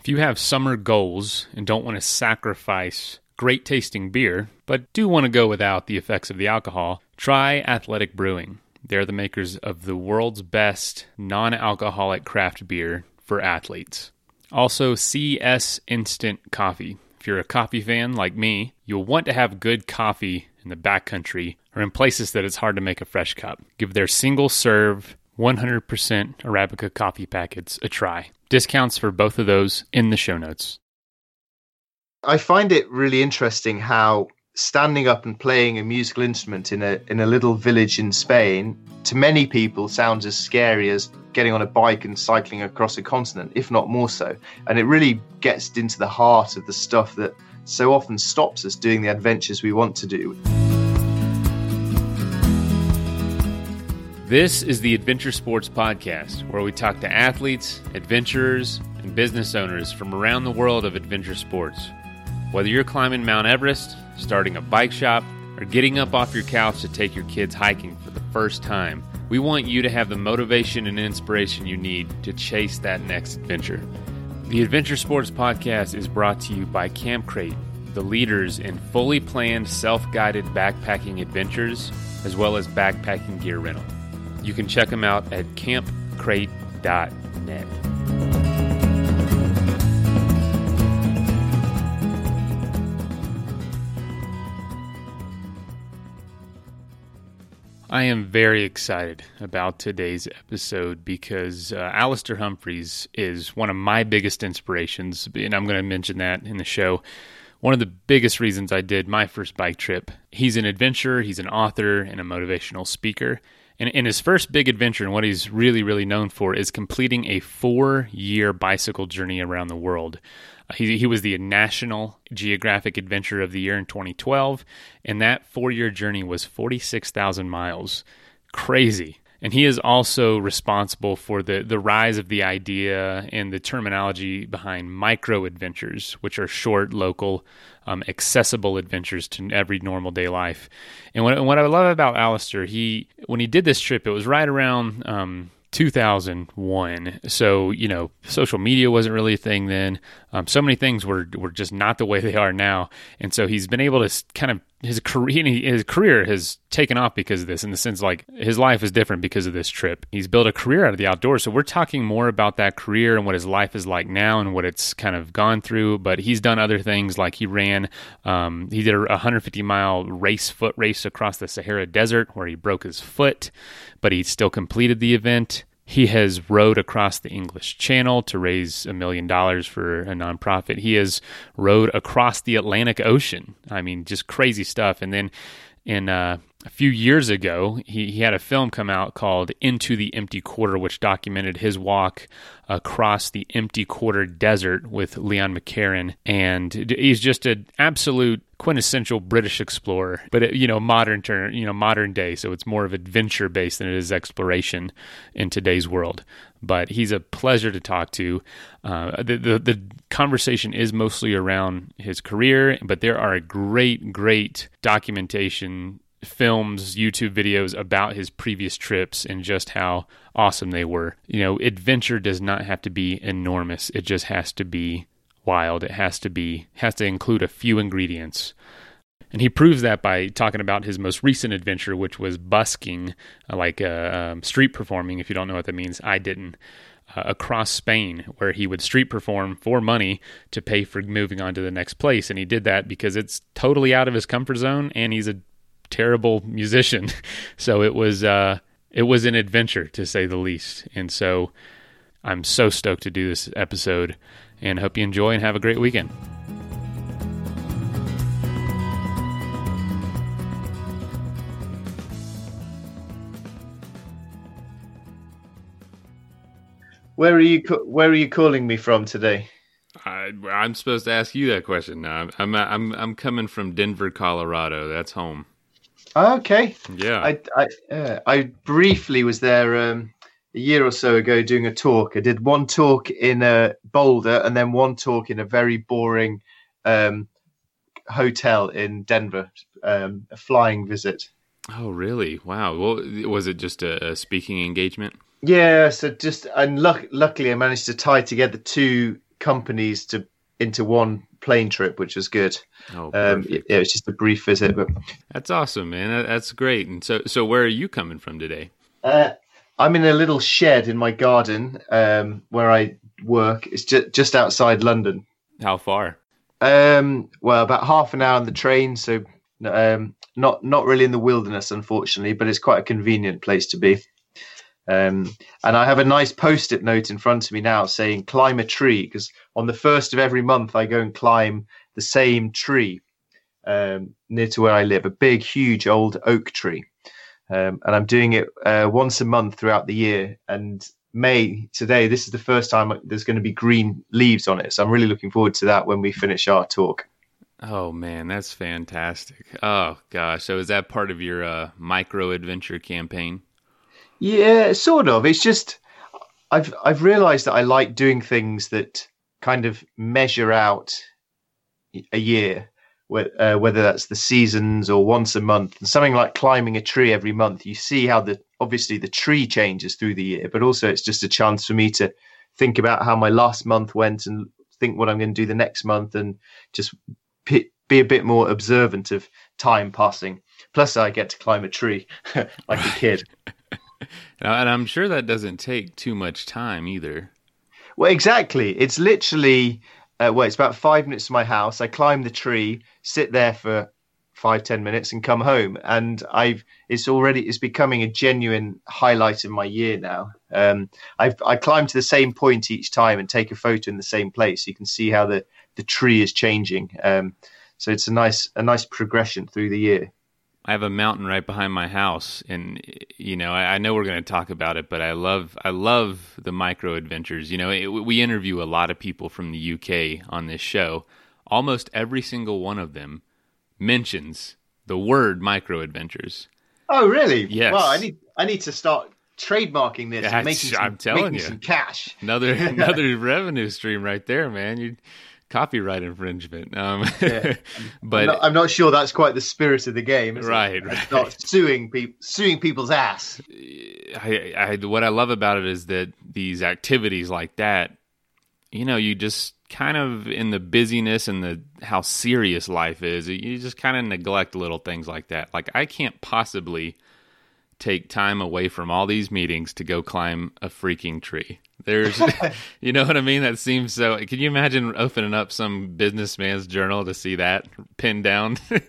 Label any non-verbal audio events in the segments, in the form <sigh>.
If you have summer goals and don't want to sacrifice great tasting beer, but do want to go without the effects of the alcohol, try Athletic Brewing. They're the makers of the world's best non alcoholic craft beer for athletes. Also, CS Instant Coffee. If you're a coffee fan like me, you'll want to have good coffee in the backcountry or in places that it's hard to make a fresh cup. Give their single serve 100% Arabica coffee packets a try. Discounts for both of those in the show notes. I find it really interesting how standing up and playing a musical instrument in a in a little village in Spain to many people sounds as scary as getting on a bike and cycling across a continent, if not more so. And it really gets into the heart of the stuff that so often stops us doing the adventures we want to do. This is the Adventure Sports Podcast, where we talk to athletes, adventurers, and business owners from around the world of adventure sports. Whether you're climbing Mount Everest, starting a bike shop, or getting up off your couch to take your kids hiking for the first time, we want you to have the motivation and inspiration you need to chase that next adventure. The Adventure Sports Podcast is brought to you by Camp Crate, the leaders in fully planned self guided backpacking adventures, as well as backpacking gear rental. You can check them out at campcrate.net. I am very excited about today's episode because uh, Alastair Humphreys is one of my biggest inspirations, and I'm going to mention that in the show. One of the biggest reasons I did my first bike trip. He's an adventurer, he's an author, and a motivational speaker. And in his first big adventure, and what he's really, really known for, is completing a four year bicycle journey around the world. Uh, he, he was the National Geographic Adventure of the Year in 2012, and that four year journey was 46,000 miles. Crazy. And he is also responsible for the, the rise of the idea and the terminology behind micro adventures, which are short, local, um, accessible adventures to every normal day life. And what, what I love about Alastair, he when he did this trip, it was right around um, 2001. So, you know, social media wasn't really a thing then. Um, so many things were, were just not the way they are now. And so he's been able to kind of, his career, his career has taken off because of this in the sense like his life is different because of this trip. He's built a career out of the outdoors. So we're talking more about that career and what his life is like now and what it's kind of gone through. But he's done other things like he ran, um, he did a 150 mile race, foot race across the Sahara Desert where he broke his foot, but he still completed the event. He has rowed across the English Channel to raise a million dollars for a nonprofit. He has rowed across the Atlantic Ocean. I mean, just crazy stuff. And then in uh, a few years ago, he, he had a film come out called Into the Empty Quarter, which documented his walk across the empty quarter desert with Leon McCarron. And he's just an absolute quintessential British explorer, but it, you know, modern turn, you know, modern day. So it's more of adventure based than it is exploration in today's world. But he's a pleasure to talk to. Uh, the, the the conversation is mostly around his career, but there are a great, great documentation films, YouTube videos about his previous trips and just how awesome they were. You know, adventure does not have to be enormous. It just has to be wild. It has to be has to include a few ingredients. And he proves that by talking about his most recent adventure, which was busking, uh, like uh, um, street performing. If you don't know what that means, I didn't. Uh, across Spain, where he would street perform for money to pay for moving on to the next place. And he did that because it's totally out of his comfort zone, and he's a terrible musician. <laughs> so it was uh, it was an adventure to say the least. And so I'm so stoked to do this episode and hope you enjoy and have a great weekend. Where are you? Where are you calling me from today? I, am supposed to ask you that question now. I'm I'm I'm coming from Denver, Colorado. That's home. Okay. Yeah. I I, uh, I briefly was there um, a year or so ago doing a talk. I did one talk in a Boulder and then one talk in a very boring um, hotel in Denver, um, a flying visit. Oh, really? Wow. Well, was it just a, a speaking engagement? Yeah. So just and luck, luckily, I managed to tie together two companies to into one plane trip, which was good. Oh, Um, yeah, it was just a brief visit, but That's awesome, man. That's great. And so, so where are you coming from today? uh, I'm in a little shed in my garden um, where I work. It's ju- just outside London. How far? Um, well, about half an hour on the train, so um, not not really in the wilderness, unfortunately, but it's quite a convenient place to be. Um, and I have a nice post-it note in front of me now saying "climb a tree" because on the first of every month I go and climb the same tree um, near to where I live, a big, huge old oak tree, um, and I'm doing it uh, once a month throughout the year. And May today, this is the first time there's going to be green leaves on it, so I'm really looking forward to that when we finish our talk. Oh man, that's fantastic. Oh gosh, so is that part of your uh, micro adventure campaign? Yeah, sort of. It's just I've I've realised that I like doing things that kind of measure out a year, uh, whether that's the seasons or once a month. And something like climbing a tree every month, you see how the obviously the tree changes through the year, but also it's just a chance for me to think about how my last month went and think what I'm going to do the next month, and just p- be a bit more observant of time passing. Plus, I get to climb a tree <laughs> like a kid. <laughs> <laughs> And I'm sure that doesn't take too much time either. Well, exactly. It's literally, uh, well, it's about five minutes to my house. I climb the tree, sit there for five, ten minutes, and come home. And I've, it's already, it's becoming a genuine highlight of my year now. Um, I've, I climb to the same point each time and take a photo in the same place. You can see how the, the tree is changing. Um, so it's a nice, a nice progression through the year. I have a mountain right behind my house, and you know, I, I know we're going to talk about it, but I love, I love the micro adventures. You know, it, we interview a lot of people from the UK on this show. Almost every single one of them mentions the word micro adventures. Oh, really? Yes. Well, I need, I need to start trademarking this That's- and making some, I'm telling making you. some cash. Another <laughs> another revenue stream right there, man. You copyright infringement. Um, Yeah. but <laughs> I'm not, I'm not sure that's quite the spirit of the game, is it? Right, It's right. Not suing people, suing people's ass. I, I, what I love about it is that these activities like that, you know, you just kind of in the busyness and the how serious life is, you just kind of neglect little things like that. Like I can't possibly take time away from all these meetings to go climb a freaking tree. There's, <laughs> <laughs> you know what I mean? That seems so. Can you imagine opening up some businessman's journal to see that pinned down? <laughs>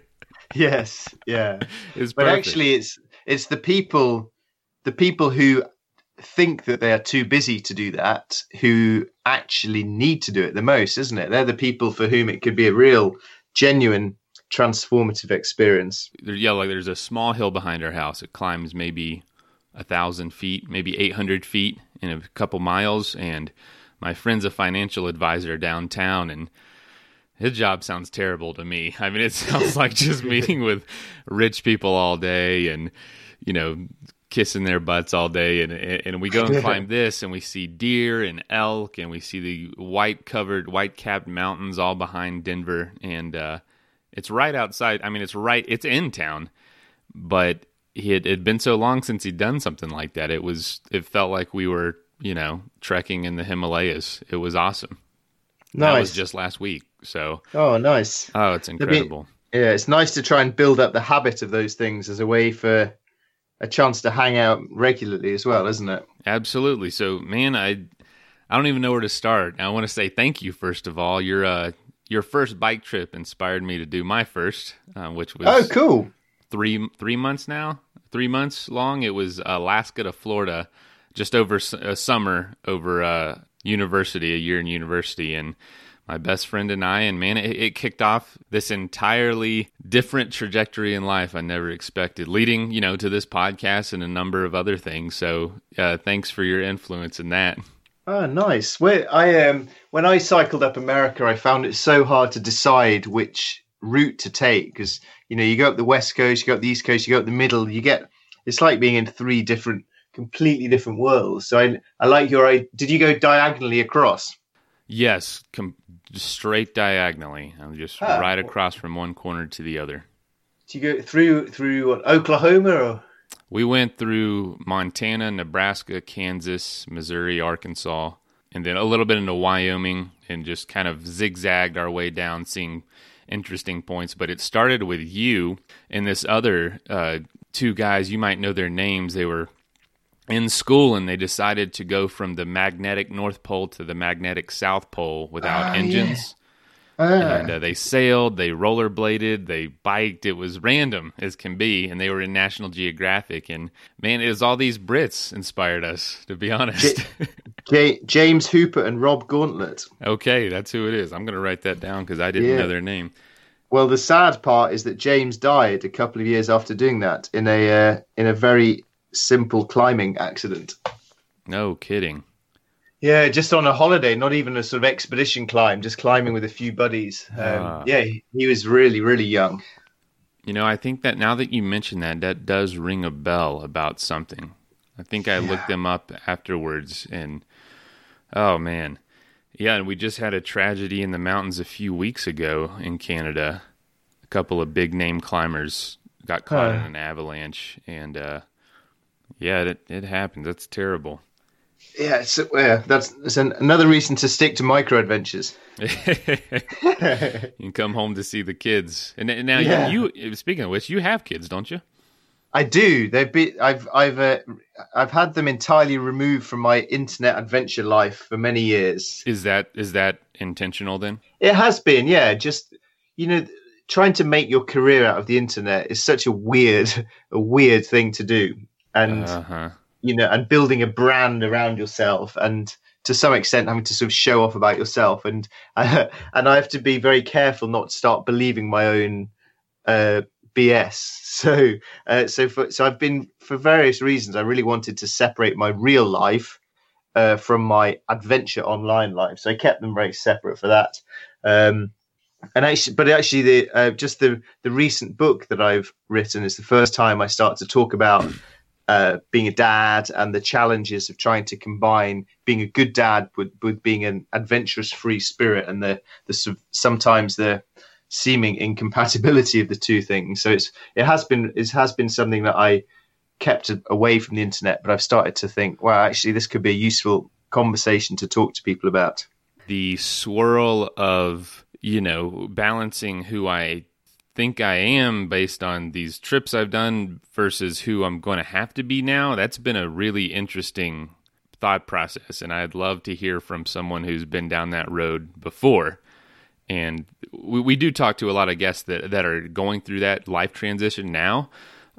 Yes, yeah. it's But perfect. actually, it's it's the people, the people who think that they are too busy to do that, who actually need to do it the most, isn't it? They're the people for whom it could be a real, genuine, transformative experience. yeah, like there's a small hill behind our house. It climbs maybe a thousand feet, maybe 800 feet in a couple miles. And my friend's a financial advisor downtown, and his job sounds terrible to me. I mean, it <laughs> sounds like just meeting with rich people all day and, you know, kissing their butts all day. And, and we go and climb this, and we see deer and elk, and we see the white covered, white capped mountains all behind Denver. And, uh, it's right outside. I mean, it's right. It's in town, but he had, it had been so long since he'd done something like that. It was. It felt like we were, you know, trekking in the Himalayas. It was awesome. That was Nice. just last week. So, oh, nice. oh, it's incredible. Yeah, it's nice to try and build up the habit of those things as a way for a chance to hang out regularly as well, isn't it? Absolutely. So, man, I I don't even know where to start. I want to say thank you first of all. Your uh your first bike trip inspired me to do my first, uh, which was Oh, cool. Three three months now, three months long. It was Alaska to Florida, just over a summer over uh, university, a year in university, and my best friend and I, and man, it, it kicked off this entirely different trajectory in life I never expected, leading you know to this podcast and a number of other things. So uh, thanks for your influence in that. Oh, nice. Where I um, when I cycled up America, I found it so hard to decide which route to take because you know you go up the west coast, you go up the east coast, you go up the middle. You get it's like being in three different, completely different worlds. So I I like your. I did you go diagonally across? Yes, com- straight diagonally. I'm just Ah. right across from one corner to the other. Did you go through through what, Oklahoma or? We went through Montana, Nebraska, Kansas, Missouri, Arkansas, and then a little bit into Wyoming and just kind of zigzagged our way down, seeing interesting points. But it started with you and this other uh, two guys. You might know their names. They were in school and they decided to go from the magnetic North Pole to the magnetic South Pole without Ah, engines. And uh, they sailed, they rollerbladed, they biked. It was random as can be, and they were in National Geographic. And man, it was all these Brits inspired us. To be honest. J- <laughs> James Hooper and Rob Gauntlett. okay, that's who it is. I'm going to write that down because I didn't Yeah. know their name. Well, the sad part is that James died a couple of years after doing that in a uh, in a very simple climbing accident. No kidding. Yeah, just on a holiday, not even a sort of expedition climb, just climbing with a few buddies. Um, Ah. Yeah, he, he was really, really young. You know, I think that now that you mention that, that does ring a bell about something. I think I looked them up afterwards, and oh man, yeah. And we just had a tragedy in the mountains a few weeks ago in Canada. A couple of big name climbers got caught in an avalanche, and uh, yeah, it it happens. That's terrible. Yeah, it's, yeah that's, that's an, another reason to stick to micro adventures. <laughs> you can come home to see the kids, and, and now Yeah. you, you. Speaking of which, you have kids, don't you? I do. They've been. I've. I've. Uh, I've had them entirely removed from my internet adventure life for many years. Is that is that intentional then? It has been, yeah. Just you know, trying to make your career out of the internet is such a weird, <laughs> a weird thing to do, and Uh huh. You know, and building a brand around yourself, and to some extent having to sort of show off about yourself, and uh, <laughs> and I have to be very careful not to start believing my own uh, BS. <laughs> So, uh, so for so I've been for various reasons. I really wanted to separate my real life uh, from my adventure online life. So I kept them very separate for that. Um, and actually, but actually, the uh, just the the recent book that I've written is the first time I start to talk about uh, being a dad and the challenges of trying to combine being a good dad with, with being an adventurous free spirit and the the sometimes the seeming incompatibility of the two things. So it's it has been it has been something that I kept away from the internet, but I've started to think, well, actually, this could be a useful conversation to talk to people about. the swirl of you know balancing who I think I am based on these trips I've done versus who I'm going to have to be now. That's been a really interesting thought process, and I'd love to hear from someone who's been down that road before. And we, we do talk to a lot of guests that that are going through that life transition now.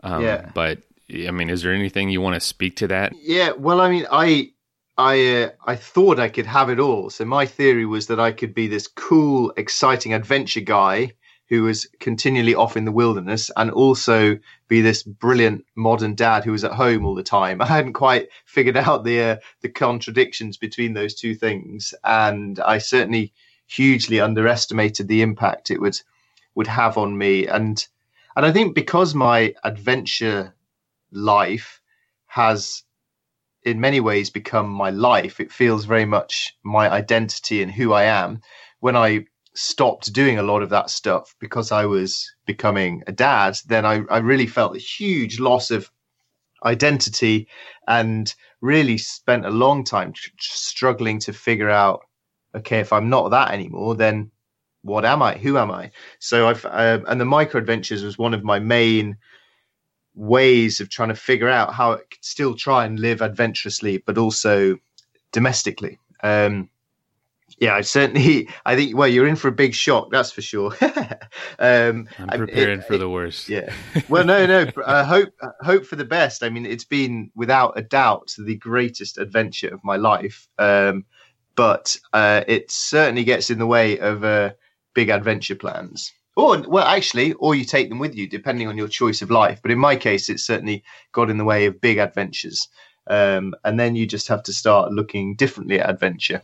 Um, Yeah. But I mean, is there anything you want to speak to that? Yeah, well, I mean, I I uh, I thought I could have it all. So my theory was that I could be this cool, exciting adventure guy who was continually off in the wilderness, and also be this brilliant modern dad who was at home all the time. <laughs> I hadn't quite figured out the uh, the contradictions between those two things, and I certainly hugely underestimated the impact it would would have on me. And and I think because my adventure life has in many ways become my life. It feels very much my identity and who I am. When I stopped doing a lot of that stuff because I was becoming a dad, then I, I really felt a huge loss of identity and really spent a long time tr- tr- struggling to figure out okay, if I'm not that anymore, then what am I? Who am I? So I've, uh, and the micro adventures was one of my main ways of trying to figure out how it could still try and live adventurously, but also domestically. Um, yeah, I certainly. <laughs> I think. Well, you're in for a big shock, that's for sure. <laughs> um, I'm preparing it- for the worst. yeah. <laughs> Well, no, no. I hope, hope for the best. I mean, it's been without a doubt the greatest adventure of my life. Um, but uh, it certainly gets in the way of uh, big adventure plans. Or, well, actually, or you take them with you, depending on your choice of life. But in my case, it's certainly got in the way of big adventures. Um, and then you just have to start looking differently at adventure.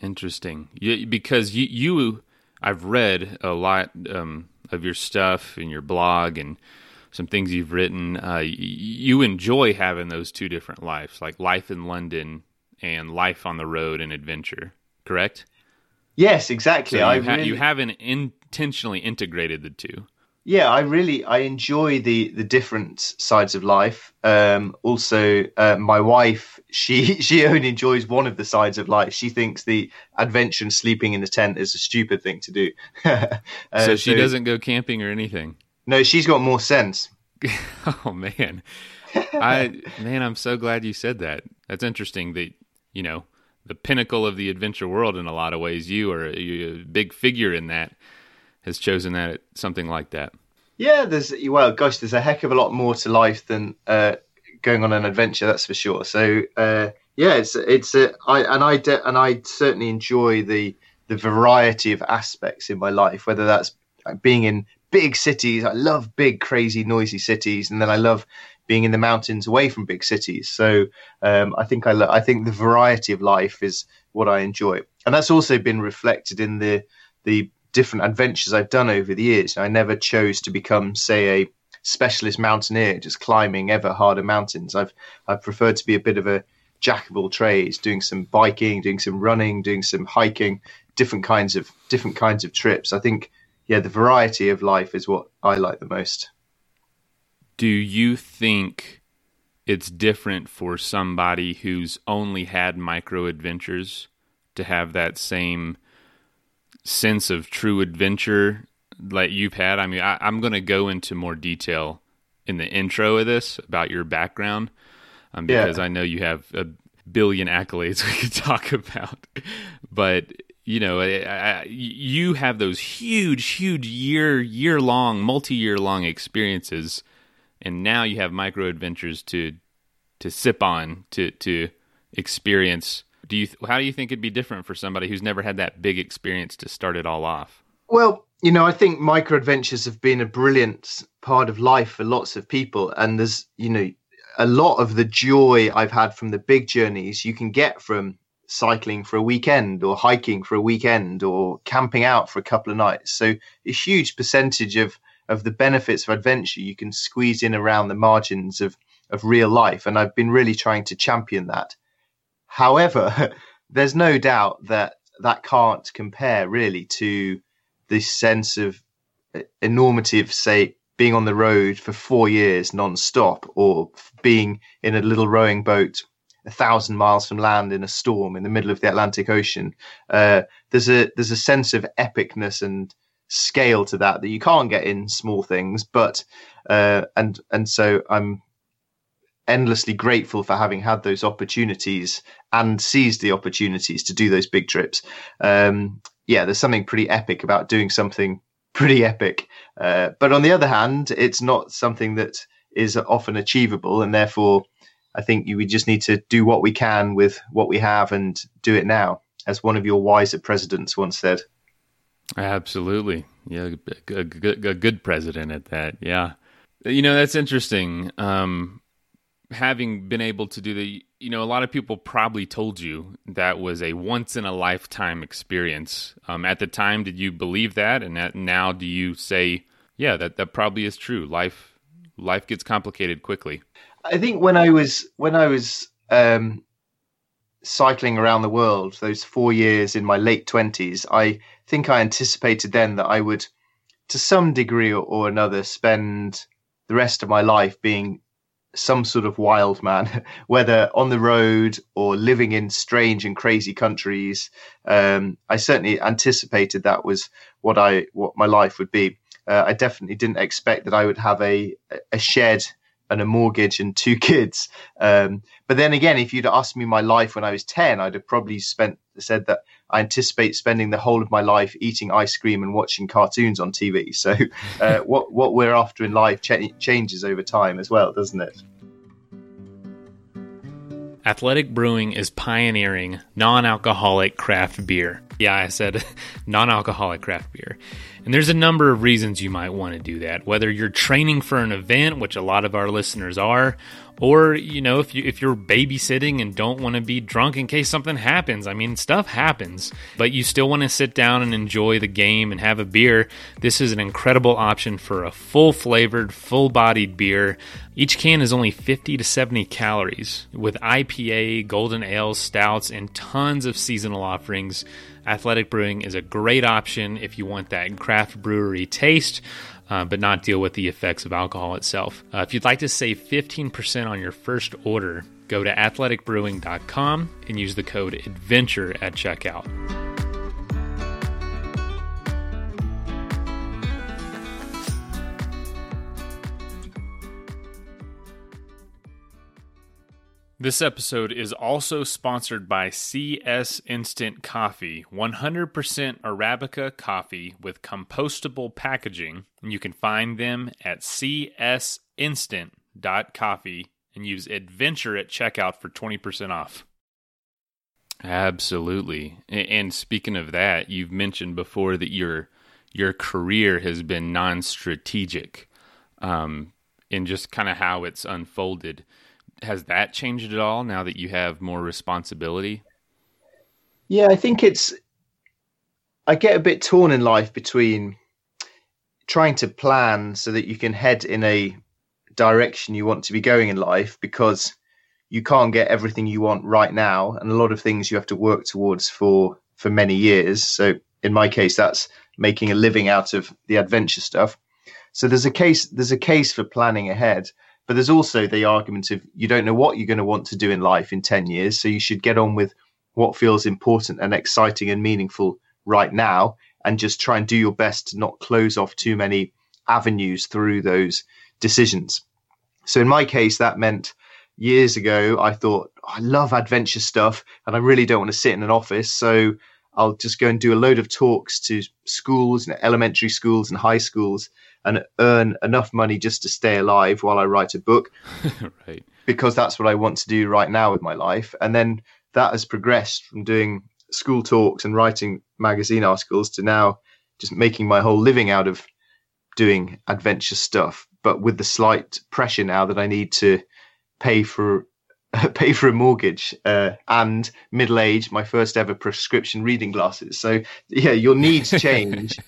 Interesting. You, because you, you, I've read a lot um, of your stuff and your blog and some things you've written. Uh, you enjoy having those two different lives, like life in London and life on the road and adventure. Correct. Yes, exactly. So I you, ha- really- you haven't intentionally integrated the two. Yeah, I really I enjoy the the different sides of life. Um, also, uh, my wife she <laughs> she only enjoys one of the sides of life. She thinks the adventure and sleeping in the tent is a stupid thing to do. <laughs> uh, so she so, doesn't go camping or anything. No, she's got more sense. <laughs> oh man, I man, I'm so glad you said that. That's interesting. That you know the pinnacle of the adventure world in a lot of ways. You are a, a big figure in that has chosen that something like that. Yeah, there's well, gosh, there's a heck of a lot more to life than uh, going on an adventure. That's for sure. So uh, yeah, it's it's a, I and I de- and I certainly enjoy the the variety of aspects in my life, whether that's being in big cities. I love big, crazy, noisy cities, and then I love being in the mountains away from big cities. So um, I think I lo- I think the variety of life is what I enjoy, and that's also been reflected in the the different adventures I've done over the years. I never chose to become, say, a specialist mountaineer, just climbing ever harder mountains. I've I've preferred to be a bit of a jack of all trades, doing some biking, doing some running, doing some hiking, different kinds of different kinds of trips. I think, yeah, the variety of life is what I like the most. Do you think it's different for somebody who's only had micro adventures to have that same sense of true adventure like you've had? I mean, I, am going to go into more detail in the intro of this about your background um, because yeah. I know you have a billion accolades <laughs> we could talk about. but you know, I, I, you have those huge, huge year, year long, multi year long experiences, and now you have micro adventures to to sip on to to experience do you how do you think it'd be different for somebody who's never had that big experience to start it all off? Well, you know, I think micro adventures have been a brilliant part of life for lots of people, and there's you know a lot of the joy I've had from the big journeys you can get from cycling for a weekend or hiking for a weekend or camping out for a couple of nights. So a huge percentage of of the benefits of adventure you can squeeze in around the margins of of real life, and I've been really trying to champion that. However, <laughs> there's no doubt that that can't compare really to this sense of enormity of, say, being on the road for four years non-stop or being in a little rowing boat a thousand miles from land in a storm in the middle of the Atlantic Ocean. Uh, there's a there's a sense of epicness and scale to that that you can't get in small things. But uh, and and so I'm endlessly grateful for having had those opportunities and seized the opportunities to do those big trips. Um, yeah, there's something pretty epic about doing something <laughs> pretty epic. Uh, but on the other hand, it's not something that is often achievable, and therefore, I think we just need to do what we can with what we have and do it now, as one of your wiser presidents once said. Absolutely, yeah, a, a, a good president at that. Yeah, you know that's interesting. Um, having been able to do the you know a lot of people probably told you that was a once in a lifetime experience. Um, at the time did you believe that? And that now do you say yeah that that probably is true. Life life gets complicated quickly. I think when i was when i was um, cycling around the world those four years in my late 20s i think i anticipated then that i would to some degree or, or another spend the rest of my life being some sort of wild man, <laughs> whether on the road or living in strange and crazy countries. Um, I certainly anticipated that was what I what my life would be. Uh, I definitely didn't expect that I would have a a shed and a mortgage and two <laughs> kids. Um, but then again, if you'd asked me my life when I was ten, I'd have probably spent said that I anticipate spending the whole of my life eating ice cream and watching cartoons on TV. <laughs> So, uh, what what we're after in life ch- changes over time as well, doesn't it? Athletic Brewing is pioneering non alcoholic craft beer. Yeah, I said <laughs> non alcoholic craft beer. And there's a number of reasons you might want to do that. Whether you're training for an event, which a lot of our listeners are, or you know if you if you're babysitting and don't want to be drunk in case something happens i mean stuff happens but you still want to sit down and enjoy the game and have a beer this is an incredible option for a full flavored full bodied beer. Each can is only 50 to 70 calories with ipa golden ales stouts and tons of seasonal offerings. Athletic brewing is a great option if you want that craft brewery taste uh, but not deal with the effects of alcohol itself. Uh, if you'd like to save 15% on your first order, go to athleticbrewing.com and use the code ADVENTURE at checkout. This episode is also sponsored by CS Instant Coffee, 100% Arabica coffee with compostable packaging. You can find them at csinstant.coffee and use adventure at checkout for 20% off. Absolutely. And speaking of that, you've mentioned before that your your career has been non-strategic um, in just kind of how it's unfolded has that changed at all now that you have more responsibility? Yeah, I think it's. I get a bit torn in life between trying to plan so that you can head in a direction you want to be going in life because you can't get everything you want right now and a lot of things you have to work towards for for many years so in my case that's making a living out of the adventure stuff so there's a case there's a case for planning ahead but there's also the argument of you don't know what you're going to want to do in life in 10 years. So you should get on with what feels important and exciting and meaningful right now and just try and do your best to not close off too many avenues through those decisions. So in my case, that meant years ago, I thought, oh, I love adventure stuff and I really don't want to sit in an office. So I'll just go and do a load of talks to schools and elementary schools and high schools and earn enough money just to stay alive while I write a book. <laughs> right. Because that's what I want to do right now with my life. And then that has progressed from doing school talks and writing magazine articles to now just making my whole living out of doing adventure stuff, but with the slight pressure now that I need to pay for <laughs> pay for a mortgage uh, and middle age, my first ever prescription reading glasses. So yeah, your needs <laughs> change.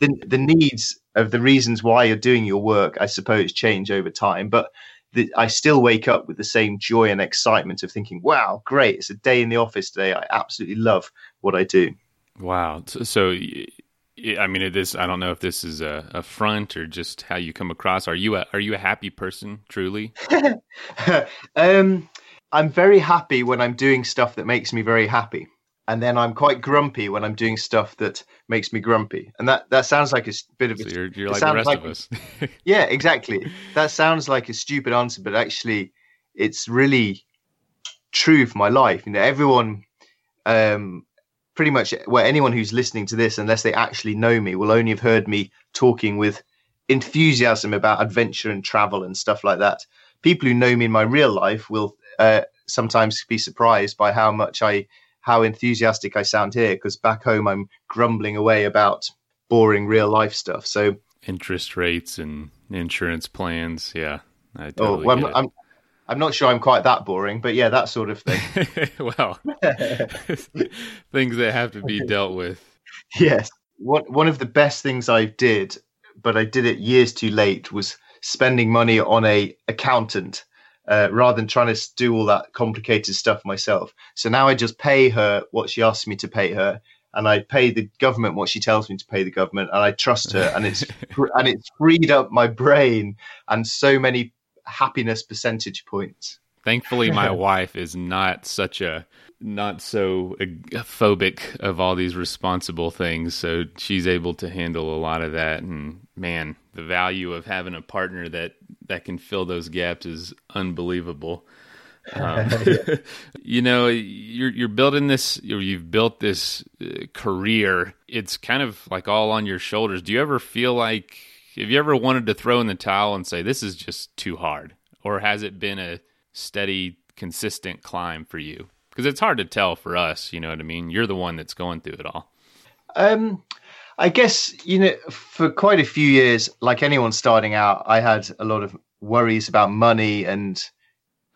the the needs of the reasons why you're doing your work, I suppose, change over time. But the, I still wake up with the same joy and excitement of thinking, "Wow, great! It's a day in the office today. I absolutely love what I do." Wow. So, I mean, this. I don't know if this is a, a, front or just how you come across. Are you a Are you a happy person, truly? <laughs> um, I'm very happy when I'm doing stuff that makes me very happy and then I'm quite grumpy when I'm doing stuff that makes me grumpy. And that, that sounds like a bit of a, so you're, you're like the rest like, of us. <laughs> yeah, exactly. That sounds like a stupid answer, but actually, it's really true for my life. You know, everyone, um, pretty much, well, anyone who's listening to this, unless they actually know me, will only have heard me talking with enthusiasm about adventure and travel and stuff like that. People who know me in my real life will uh, sometimes be surprised by how much I how enthusiastic I sound here because back home I'm grumbling away about boring real life stuff. So interest rates and insurance plans, yeah. I totally oh, well, I'm, I'm, I'm not sure I'm quite that boring, but yeah, that sort of thing. <laughs> well, <laughs> things that have to be <laughs> dealt with. Yes. One one of the best things I did, but I did it years too late, was spending money on a accountant uh, rather than trying to do all that complicated stuff myself. So now I just pay her what she asks me to pay her, and I pay the government what she tells me to pay the government, and I trust her, and it's <laughs> and it's freed up my brain and so many happiness percentage points. Thankfully, my <laughs> wife is not such a not so phobic of all these responsible things, so she's able to handle a lot of that. And man, the value of having a partner that that can fill those gaps is unbelievable. <laughs> Um, <laughs> you know, you're you're building this. You've built this uh, career. It's kind of like all on your shoulders. Do you ever feel like have you ever wanted to throw in the towel and say this is just too hard, or has it been a steady, consistent climb for you? Because it's hard to tell for us. You know what I mean? You're the one that's going through it all. Um, I guess you know, for quite a few years, like anyone starting out, I had a lot of worries about money and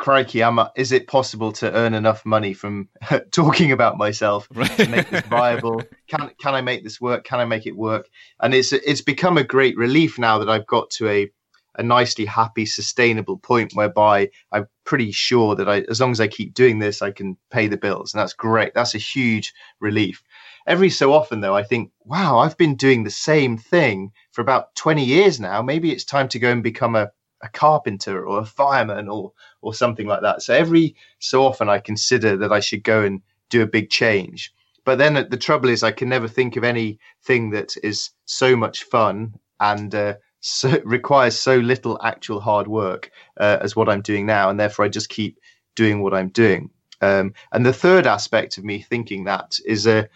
crikey, am I, is it possible to earn enough money from <laughs> talking about myself right. to make this viable? <laughs> Can can I make this work? Can I make it work? And it's it's become a great relief now that I've got to a a nicely happy, sustainable point whereby I'm pretty sure that I, as long as I keep doing this, I can pay the bills, and that's great. That's a huge relief. every so often, though, I think, wow, I've been doing the same thing for about 20 years now. Maybe it's time to go and become a, a carpenter or a fireman or, or something like that. So every so often, I consider that I should go and do a big change. But then the trouble is, I can never think of anything that is so much fun and uh, so requires so little actual hard work uh, as what I'm doing now, and therefore I just keep doing what I'm doing. Um, and the third aspect of me thinking that is a,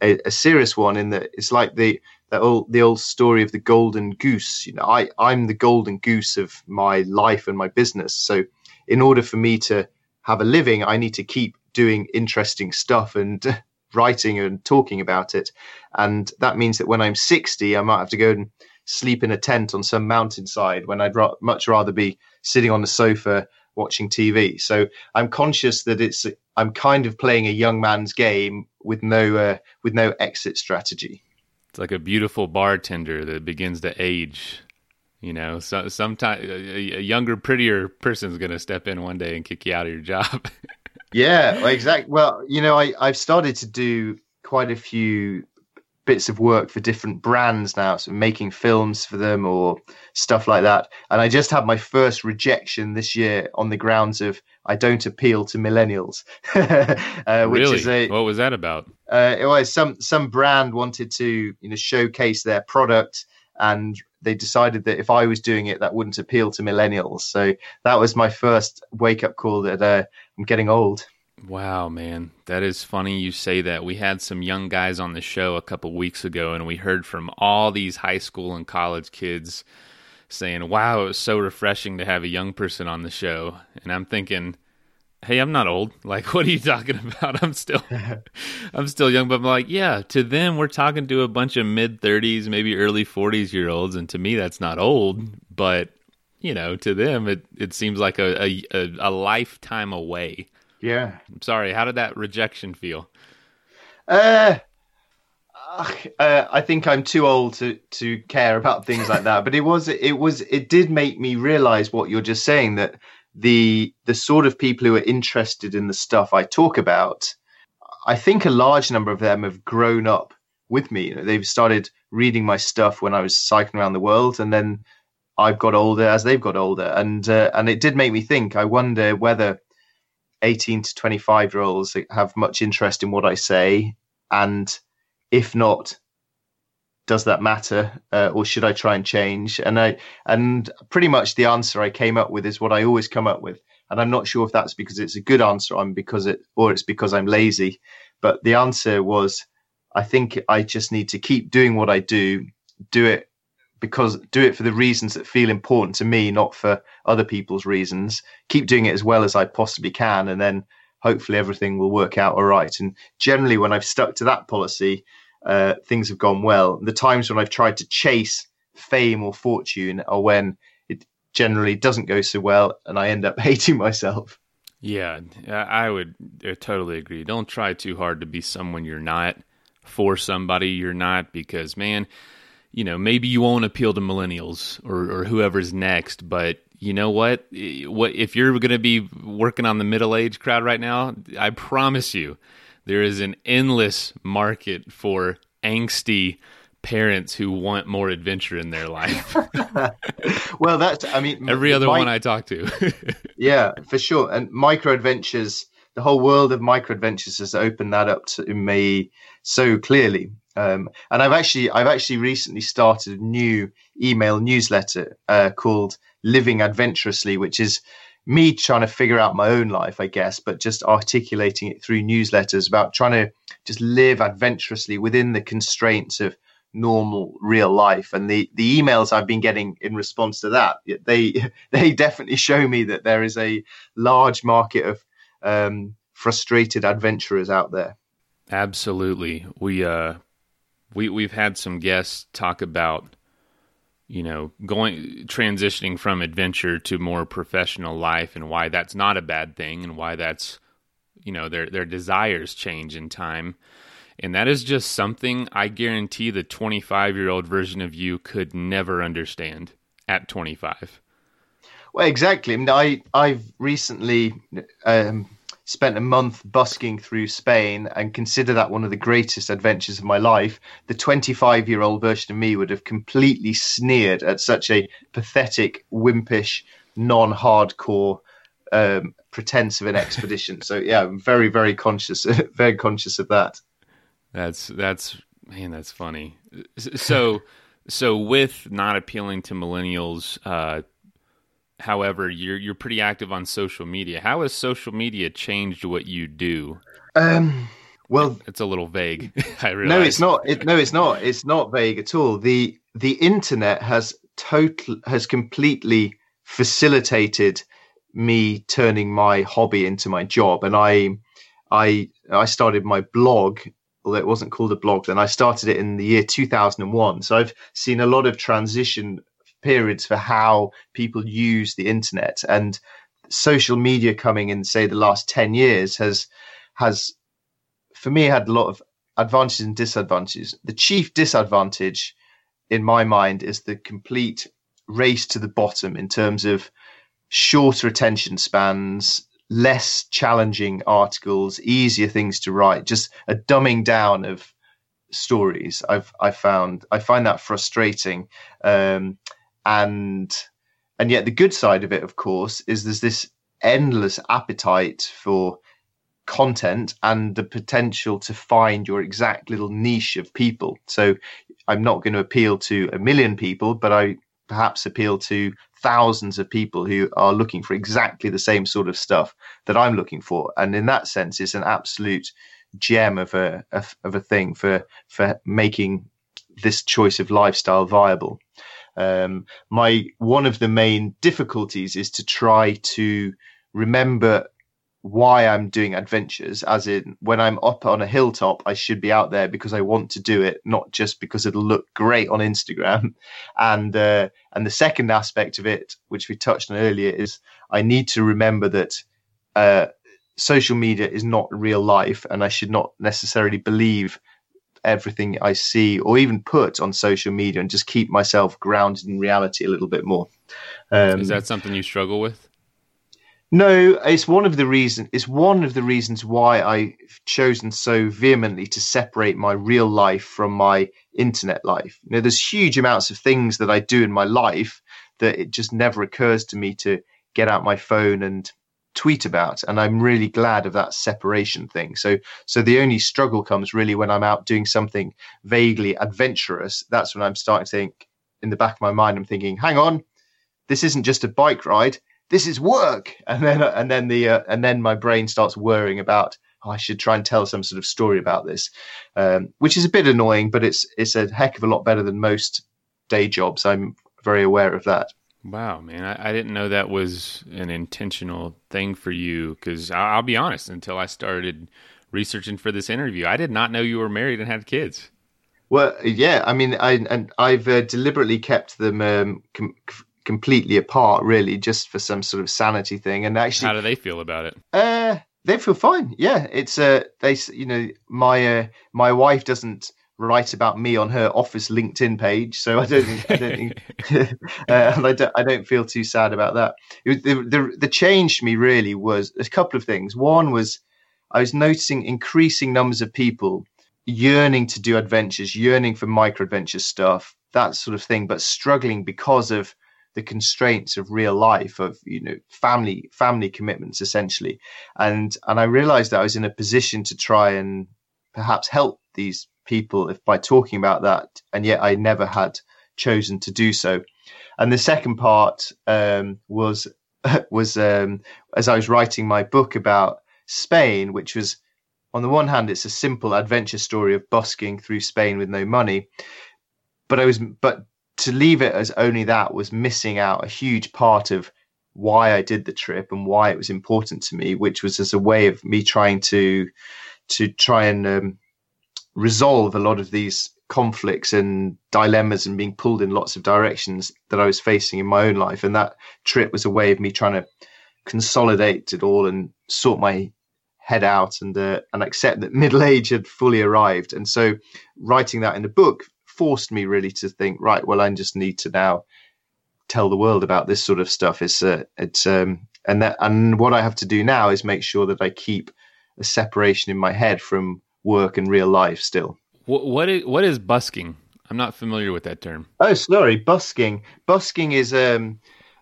a, a serious one in that it's like the the old the old story of the golden goose. You know, I I'm the golden goose of my life and my business. So in order for me to have a living, I need to keep doing interesting stuff and <laughs> writing and talking about it. And that means that when I'm 60, I might have to go and sleep in a tent on some mountainside when I'd ra- much rather be sitting on the sofa watching TV. So I'm conscious that it's I'm kind of playing a young man's game with no uh, with no exit strategy. It's like a beautiful bartender that begins to age. You know, so, sometimes a, a younger, prettier person is going to step in one day and kick you out of your job. <laughs> yeah, exactly. Well, you know, I I've started to do quite a few bits of work for different brands now, so making films for them or stuff like that. And I just had my first rejection this year on the grounds of I don't appeal to millennials. <laughs> uh, which really? is a, what was that about? Uh, it was some some brand wanted to you know showcase their product, and they decided that if I was doing it, that wouldn't appeal to millennials. So that was my first wake up call that uh, I'm getting old. Wow, man. That is funny you say that. We had some young guys on the show a couple weeks ago, and we heard from all these high school and college kids saying, Wow, it was so refreshing to have a young person on the show. And I'm thinking, Hey, I'm not old. <laughs> Like, what are you talking about? I'm still, <laughs> I'm still young. But I'm like, yeah. To them, we're talking to a bunch of mid 30s, maybe early 40s year olds, and to me, that's not old. But you know, to them, it it seems like a a, a lifetime away. Yeah. I'm sorry. How did that rejection feel? Uh, uh, I think I'm too old to to care about things like that. But it was it was it did make me realize what you're just saying that the the sort of people who are interested in the stuff I talk about, I think a large number of them have grown up with me. You know, they've started reading my stuff when I was cycling around the world, and then I've got older as they've got older, and uh, and it did make me think. I wonder whether 18 to 25 year olds have much interest in what I say? And if not, does that matter, uh, or should I try and change? And I and pretty much the answer I came up with is what I always come up with, and I'm not sure if that's because it's a good answer, I'm because it, or it's because I'm lazy. But the answer was, I think I just need to keep doing what I do, do it because do it for the reasons that feel important to me, not for other people's reasons. Keep doing it as well as I possibly can, and then hopefully everything will work out all right. And generally, when I've stuck to that policy, uh, things have gone well. The times when I've tried to chase fame or fortune are when it generally doesn't go so well, and I end up <laughs> hating myself. Yeah, I would uh, totally agree. Don't try too hard to be someone you're not, for somebody you're not, because man you know, maybe you won't appeal to millennials or, or whoever's next, but you know what? Eh, what if you're going to be working on the middle age crowd right now? I promise you, there is an endless market for angsty parents who want more adventure in their life. <laughs> <laughs> well, that's I mean every other my, one I talk to. <laughs> yeah, for sure. And micro adventures, the whole world of micro adventures has opened that up to me so clearly. Um, and I've actually I've actually recently started a new email newsletter uh, called Living Adventurously, which is me trying to figure out my own life, I guess, but just articulating it through newsletters about trying to just live adventurously within the constraints of normal real life. And the the emails I've been getting in response to that, they <laughs> they definitely show me that there is a large market of um, frustrated adventurers out there. Absolutely, we uh, we we've had some guests talk about you know going transitioning from adventure to more professional life and why that's not a bad thing and why that's you know their their desires change in time and that is just something I guarantee the 25 year old version of you could never understand at 25. Well, exactly. I mean, I I've recently um, spent a month busking through Spain and consider that one of the greatest adventures of my life, the 25 year old version of me would have completely sneered at such a pathetic, wimpish, non hardcore, um, pretense of an expedition. so yeah, I'm very, very conscious, <laughs> very conscious of that. That's, that's, man, that's funny. So, so with not appealing to millennials, uh, however, you're you're pretty active on social media. How has social media changed what you do? Um, well, it's a little vague. <laughs> I realize. No, it's not. It, no, it's not. It's not vague at all. the The internet has total has completely facilitated me turning my hobby into my job, and I, I, I started my blog. Although it wasn't called a blog then, I started it in the year 2001. So I've seen a lot of transition periods for how people use the internet. And social media coming in say the last 10 years has has for me had a lot of advantages and disadvantages. The chief disadvantage in my mind is the complete race to the bottom in terms of shorter attention spans less challenging articles easier things to write just a dumbing down of stories i've i found i find that frustrating. Um, and and yet the good side of it of course is there's this endless appetite for content and the potential to find your exact little niche of people. So i'm not going to appeal to a million people but i perhaps appeal to thousands of people who are looking for exactly the same sort of stuff that i'm looking for. And in that sense it's an absolute gem of a of, of a thing for for making this choice of lifestyle viable um, my one of the main difficulties is to try to remember why I'm doing adventures, as in when I'm up on a hilltop, I should be out there because I want to do it, not just because it'll look great on Instagram. <laughs> And uh, and the second aspect of it, which we touched on earlier, is I need to remember that uh, social media is not real life, and I should not necessarily believe everything I see or even put on social media and just keep myself grounded in reality a little bit more. Um, Is that something you struggle with? No, it's one of the reasons. It's one of the reasons why I've chosen so vehemently to separate my real life from my internet life. You know, there's huge amounts of things that I do in my life that it just never occurs to me to get out my phone and tweet about and i'm really glad of that separation thing so so the only struggle comes really when i'm out doing something vaguely adventurous that's when i'm starting to think in the back of my mind i'm thinking hang on this isn't just a bike ride this is work <laughs> and then and then the uh, and then my brain starts worrying about oh, I should try and tell some sort of story about this, um, which is a bit annoying, but it's it's a heck of a lot better than most day jobs. I'm very aware of that. Wow, man, I, I, didn't know that was an intentional thing for you. Because I'll, I'll, be honest, until I started researching for this interview, I did not know you were married and had kids. Well, yeah, I mean, I and I've uh, deliberately kept them um, com- completely apart, really, just for some sort of sanity thing. And actually, how do they feel about it? Uh, they feel fine. Yeah, it's uh, they, you know, my uh, my wife doesn't write about me on her office LinkedIn page. So I don't think, I don't think, <laughs> <laughs> uh, I don't, I don't feel too sad about that. Was, the, the, the change for me really was a couple of things. One was I was noticing increasing numbers of people yearning to do adventures, yearning for micro adventure stuff, that sort of thing, but struggling because of the constraints of real life of you know family family commitments essentially and and i realized that i was in a position to try and perhaps help these people if by talking about that, and yet I never had chosen to do so. And the second part um, was <laughs> was um, as I was writing my book about Spain, which was on the one hand it's a simple adventure story of busking through Spain with no money, but I was but to leave it as only that was missing out a huge part of why I did the trip and why it was important to me, which was as a way of me trying to to try and um, resolve a lot of these conflicts and dilemmas and being pulled in lots of directions that I was facing in my own life. And that trip was a way of me trying to consolidate it all and sort my head out and uh, and accept that <laughs> middle age had fully arrived. And so writing that in the book forced me really to think, right, well, I just need to now tell the world about this sort of stuff. It's uh, it's um, and that and what I have to do now is make sure that I keep a separation in my head from work and real life still. What what is, what is busking? I'm not familiar with that term. Oh, sorry, busking. Busking is um,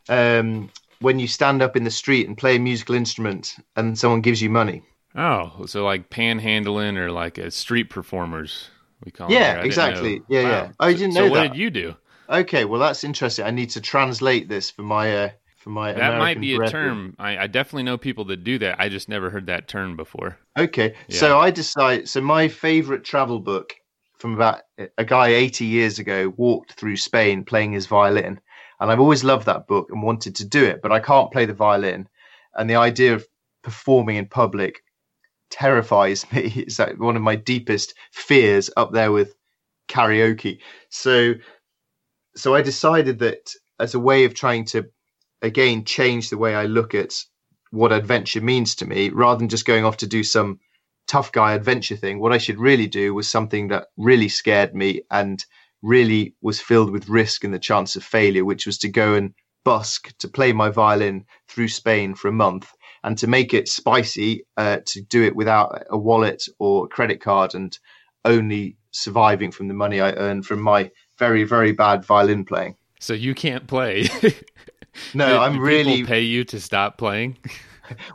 um, when you stand up in the street and play a musical instrument and someone gives you money. Oh, so like panhandling or like a street performers, we call yeah, exactly. Yeah, wow. yeah. I didn't so, know so that. what did you do? Okay, well that's interesting. I need to translate this for my uh, for my. That American might be a brethren. term. I, I definitely know people that do that. I just never heard that term before. Okay, Yeah. so I decide. So my favorite travel book from about a guy 80 years ago walked through Spain playing his violin, and I've always loved that book and wanted to do it, but I can't play the violin, and the idea of performing in public terrifies <laughs> me. It's like one of my deepest fears, up there with karaoke. So, so I decided that as a way of trying to again change the way I look at what adventure means to me, rather than just going off to do some tough guy adventure thing, what I should really do was something that really scared me and really was filled with risk and the chance of failure, which was to go and busk to play my violin through Spain for a month and to make it spicy, uh, to do it without a wallet or credit card and only surviving from the money I earned from my very, very bad violin playing. So you can't play. <laughs> No, I'm really pay you to stop playing. <laughs>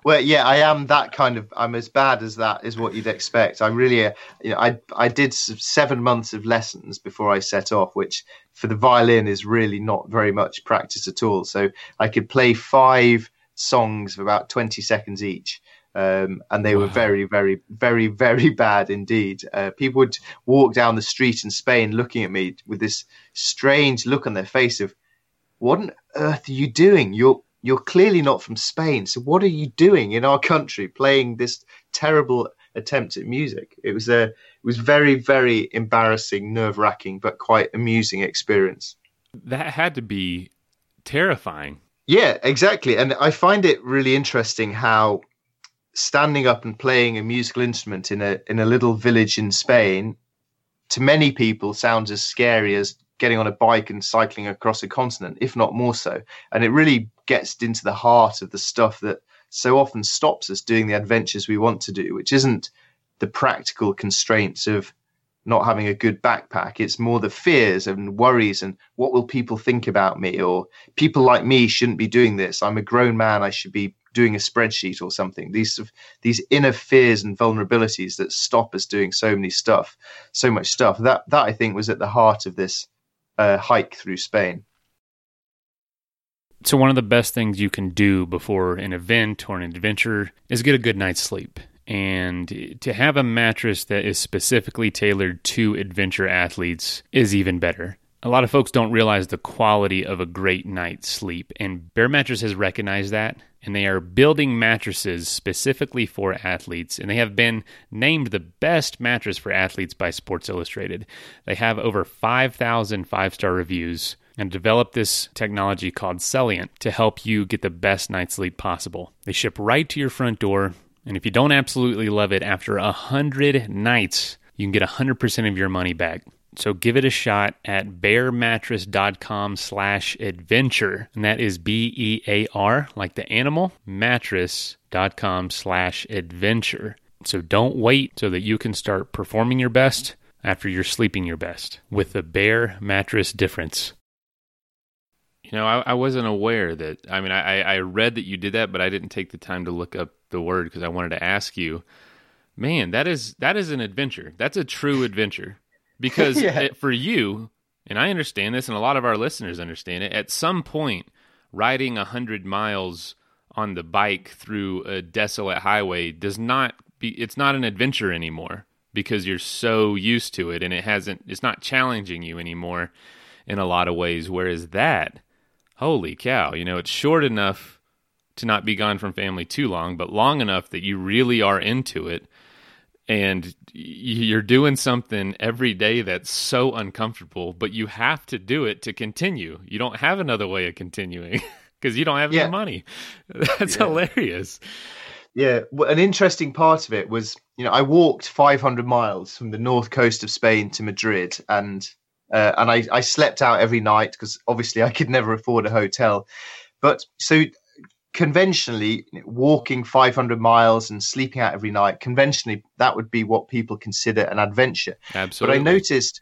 Well, yeah, I am that kind of. I'm as bad as that is what you'd expect. I'm really, uh, you know, I I did seven months of lessons before I set off, which for the violin is really not very much practice at all. So I could play five songs of about 20 seconds each. Um, and they were very, very, very, very bad indeed. Uh, people would walk down the street in Spain looking at me with this strange look on their face of, "What on earth are you doing? You're you're clearly not from Spain. So what are you doing in our country playing this terrible attempt at music? It was a it was very very embarrassing, nerve wracking, but quite amusing experience. That had to be terrifying. Yeah, exactly. And I find it really interesting how standing up and playing a musical instrument in a in a little village in Spain to many people sounds as scary as getting on a bike and cycling across a continent, if not more so. And it really gets into the heart of the stuff that so often stops us doing the adventures we want to do, which isn't the practical constraints of not having a good backpack. It's more the fears and worries and what will people think about me or people like me shouldn't be doing this. I'm a grown man. I should be doing a spreadsheet or something. These these inner fears and vulnerabilities that stop us doing so many stuff, so much stuff. That that I think was at the heart of this uh, hike through Spain. So one of the best things you can do before an event or an adventure is get a good night's sleep. And to have a mattress that is specifically tailored to adventure athletes is even better. A lot of folks don't realize the quality of a great night's sleep, and Bear Mattress has recognized that, and they are building mattresses specifically for athletes, and they have been named the best mattress for athletes by Sports Illustrated. They have over 5,000 five star reviews and developed this technology called Celliant to help you get the best night's sleep possible. They ship right to your front door, and if you don't absolutely love it after a hundred nights, you can get 100% of your money back. So give it a shot at bearmattress.com slash adventure. And that is B-E-A-R, like the animal, mattress.com slash adventure. So don't wait so that you can start performing your best after you're sleeping your best with the Bear Mattress difference. You know, I, I wasn't aware that. I mean, I, I read that you did that, but I didn't take the time to look up the word because I wanted to ask you. Man, that is that is an adventure. That's a true adventure because <laughs> Yeah. it- for you, and I understand this, and a lot of our listeners understand it. At some point, riding a hundred miles on the bike through a desolate highway does not be. It's not an adventure anymore because you're so used to it, and it hasn't. It's not challenging you anymore in a lot of ways. Whereas that, holy cow, you know, it's short enough to not be gone from family too long, but long enough that you really are into it and you're doing something every day that's so uncomfortable, but you have to do it to continue. You don't have another way of continuing <laughs> because you don't have Yeah. any money. <laughs> That's Yeah. hilarious. Yeah, well, an interesting part of it was, you know, I walked 500 miles from the north coast of Spain to Madrid, and uh, and I, I slept out every night because obviously I could never afford a hotel. But so conventionally walking 500 miles and sleeping out every night conventionally that would be what people consider an adventure. Absolutely but i noticed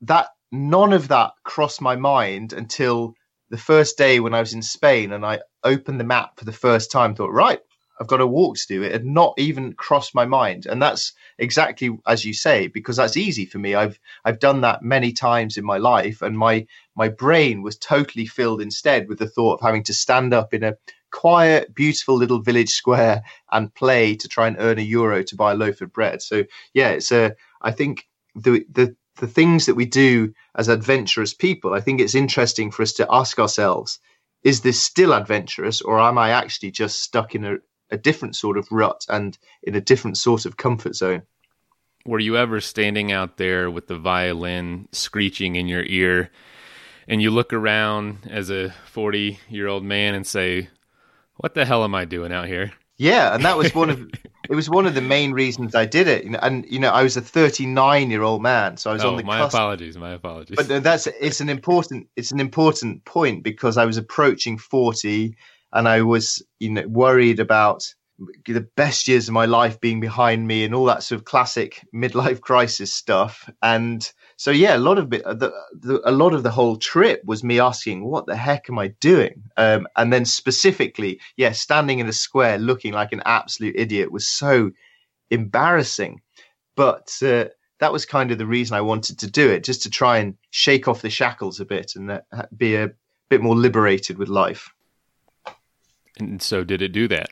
that none of that crossed my mind until the first day when i was in spain and i opened the map for the first time thought right i've got a walk to do. It had not even crossed my mind. And that's exactly as you say because that's easy for me. I've i've done that many times in my life and my my brain was totally filled instead with the thought of having to stand up in a quiet, beautiful little village square and play to try and earn a euro to buy a loaf of bread. So yeah, it's a. I think the the the things that we do as adventurous people, I think it's interesting for us to ask ourselves: Is this still adventurous, or am I actually just stuck in a, a different sort of rut and in a different sort of comfort zone? Were you ever standing out there with the violin screeching in your ear? and you look around as a 40 year old man and say, what the hell am I doing out here? Yeah, and that was one of <laughs> it was one of the main reasons I did it. And you know, I was a 39 year old man, so I was oh, on the. My cusp. apologies, my apologies. But uh, that's it's an important it's an important point because I was approaching 40, and I was you know worried about the best years of my life being behind me and all that sort of classic midlife crisis stuff. And so, yeah, a lot of it, the, the, a lot of the whole trip was me asking, "What the heck am I doing?" Um, and then specifically, yeah, standing in a square looking like an absolute idiot was so embarrassing. But uh, that was kind of the reason I wanted to do it, just to try and shake off the shackles a bit and uh, be a bit more liberated with life. And so, did it do that?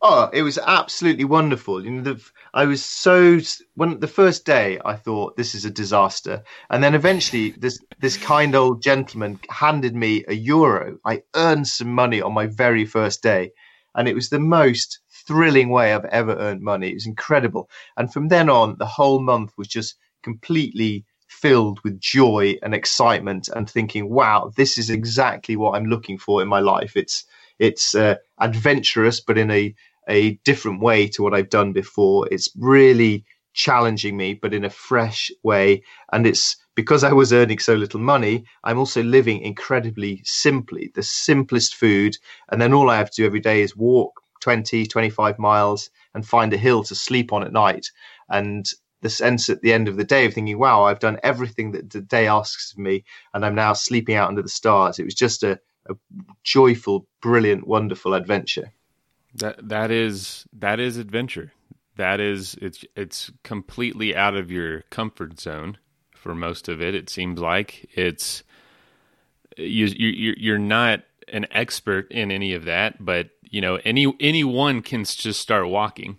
Oh, it was absolutely wonderful. You know, the, I was so when the first day I thought this is a disaster, and then eventually this this kind old gentleman handed me a euro. I earned some money on my very first day, and it was the most thrilling way I've ever earned money. It was incredible, and from then on, the whole month was just completely filled with joy and excitement, and thinking, "Wow, this is exactly what I'm looking for in my life." It's it's uh, adventurous, but in a a different way to what I've done before. It's really challenging me, but in a fresh way. And it's because I was earning so little money, I'm also living incredibly simply, the simplest food. And then all I have to do every day is walk 20, 25 miles and find a hill to sleep on at night. And the sense at the end of the day of thinking, wow, I've done everything that the day asks of me, and I'm now sleeping out under the stars. It was just a, a joyful, brilliant, wonderful adventure. That that is that is adventure. That is it's it's completely out of your comfort zone for most of it. It seems like it's you you you're not an expert in any of that, but you know any anyone can just start walking.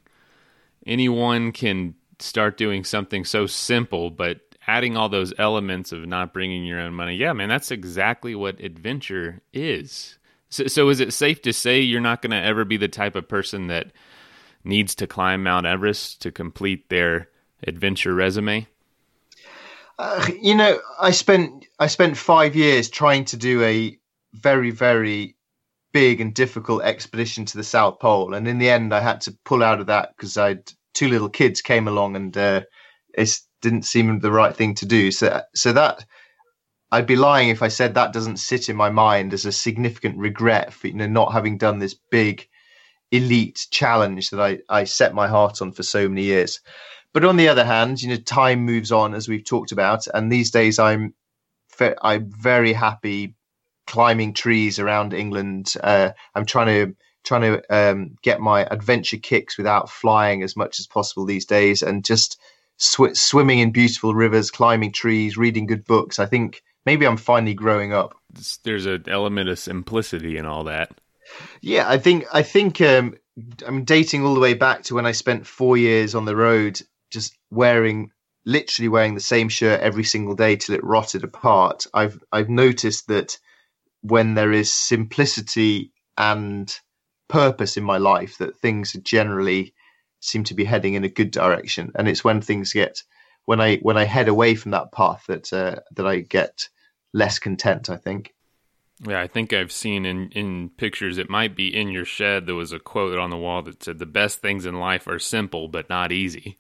Anyone can start doing something so simple, but adding all those elements of not bringing your own money. Yeah, man, that's exactly what adventure is. So, so is it safe to say you're not going to ever be the type of person that needs to climb Mount Everest to complete their adventure resume? Uh, you know, I spent I spent five years trying to do a very very big and difficult expedition to the South Pole, and in the end, I had to pull out of that because I had two little kids came along, and uh, it didn't seem the right thing to do. So, so that I'd be lying if I said that doesn't sit in my mind as a significant regret for you know not having done this big elite challenge that I, I set my heart on for so many years. But on the other hand, you know, time moves on as we've talked about, and these days I'm I'm very happy climbing trees around England. Uh, I'm trying to trying to um, get my adventure kicks without flying as much as possible these days, and just sw- swimming in beautiful rivers, climbing trees, reading good books. I think maybe I'm finally growing up. There's an element of simplicity in all that. Yeah, I think I think um, I'm dating all the way back to when I spent four years on the road, just wearing literally wearing the same shirt every single day till it rotted apart. I've I've noticed that when there is simplicity and purpose in my life, that things are generally seem to be heading in a good direction. And it's when things get when I when I head away from that path that uh, that I get less content. I think. Yeah, I think I've seen in in pictures. It might be in your shed. There was a quote on the wall that said, "The best things in life are simple, but not easy."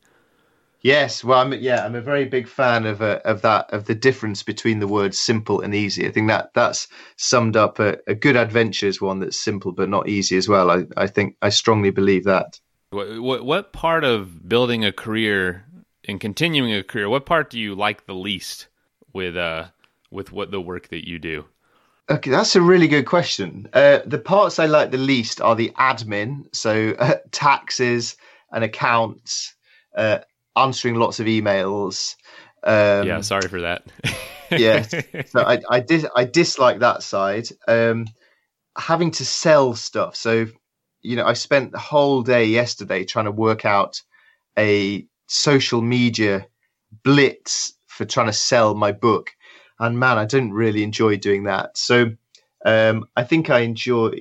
Yes, well, I'm yeah, I'm a very big fan of uh, of that of the difference between the words simple and easy. I think that that's summed up a, a good adventure is one that's simple but not easy as well. I, I think I strongly believe that. What, what what part of building a career and continuing a career? What part do you like the least with uh with what the work that you do? Okay, that's a really good question. Uh, the parts I like the least are the admin, so uh, taxes and accounts. Uh, answering lots of emails. Um, yeah, sorry for that. <laughs> yeah, <laughs> so I I, dis- I dislike that side. Um, having to sell stuff. So, you know, I spent the whole day yesterday trying to work out a social media blitz for trying to sell my book, and man, I didn't really enjoy doing that. So, um, I think I enjoy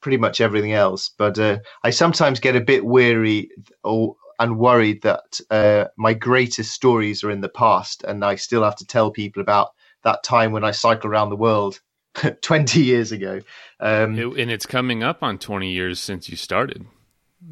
pretty much everything else, but uh, I sometimes get a bit weary or and worried that uh, my greatest stories are in the past, and I still have to tell people about that time when I cycle around the world <laughs> 20 years ago. Um, it, and it's coming up on 20 years since you started